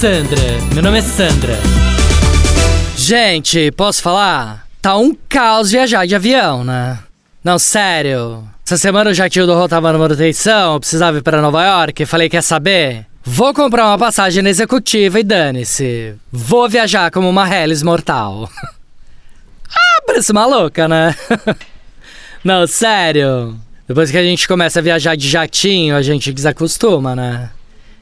Sandra, meu nome é Sandra. Gente, posso falar? Tá um caos viajar de avião, né? Não, sério. Essa semana o jatinho do Rô tava na manutenção, eu precisava ir pra Nova York. Falei, quer saber? Vou comprar uma passagem na executiva e dane-se. Vou viajar como uma Hellis mortal. ah, parece maluca, né? Não, sério. Depois que a gente começa a viajar de jatinho, a gente desacostuma, né?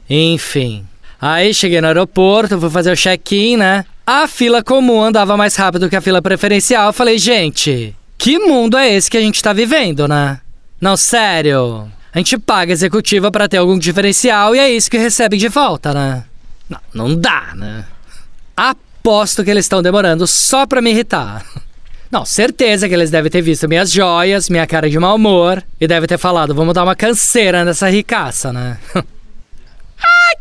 Enfim. Aí cheguei no aeroporto, fui fazer o check-in, né? A fila comum andava mais rápido que a fila preferencial. Eu falei, gente, que mundo é esse que a gente tá vivendo, né? Não, sério. A gente paga executiva para ter algum diferencial e é isso que recebe de volta, né? Não, não dá, né? Aposto que eles estão demorando só pra me irritar. Não, certeza que eles devem ter visto minhas joias, minha cara de mau humor e devem ter falado, vamos dar uma canseira nessa ricaça, né?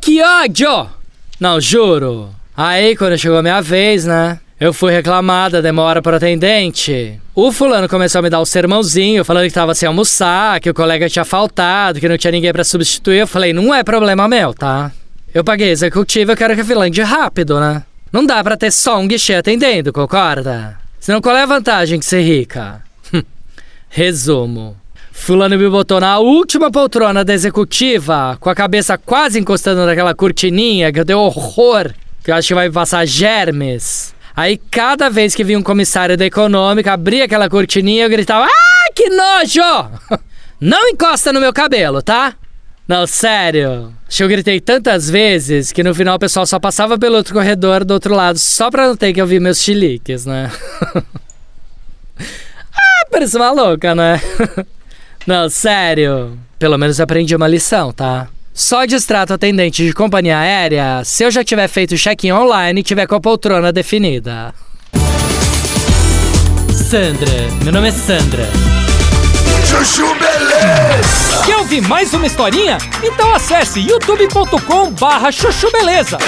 que ódio! Não, juro. Aí, quando chegou a minha vez, né? Eu fui reclamada, demora para atendente. O fulano começou a me dar um sermãozinho, falando que tava sem almoçar, que o colega tinha faltado, que não tinha ninguém para substituir. Eu falei, não é problema meu, tá? Eu paguei executivo, eu quero que a fila ande rápido, né? Não dá pra ter só um guichê atendendo, concorda? Senão qual é a vantagem que ser rica? Resumo. Fulano me botou na última poltrona da executiva, com a cabeça quase encostando naquela cortininha que deu horror que eu acho que vai passar germes. Aí cada vez que vinha um comissário da econômica, abria aquela cortininha, eu gritava: Ah, que nojo! Não encosta no meu cabelo, tá? Não, sério. Acho que eu gritei tantas vezes que no final o pessoal só passava pelo outro corredor do outro lado só pra não ter que ouvir meus chiliques, né? ah, parece uma louca, né? não, sério. Pelo menos aprendi uma lição, tá? Só distrato atendente de companhia aérea se eu já tiver feito o check-in online e tiver com a poltrona definida. Sandra, meu nome é Sandra. Chuchu Beleza! Quer ouvir mais uma historinha? Então acesse youtube.com barra chuchu beleza.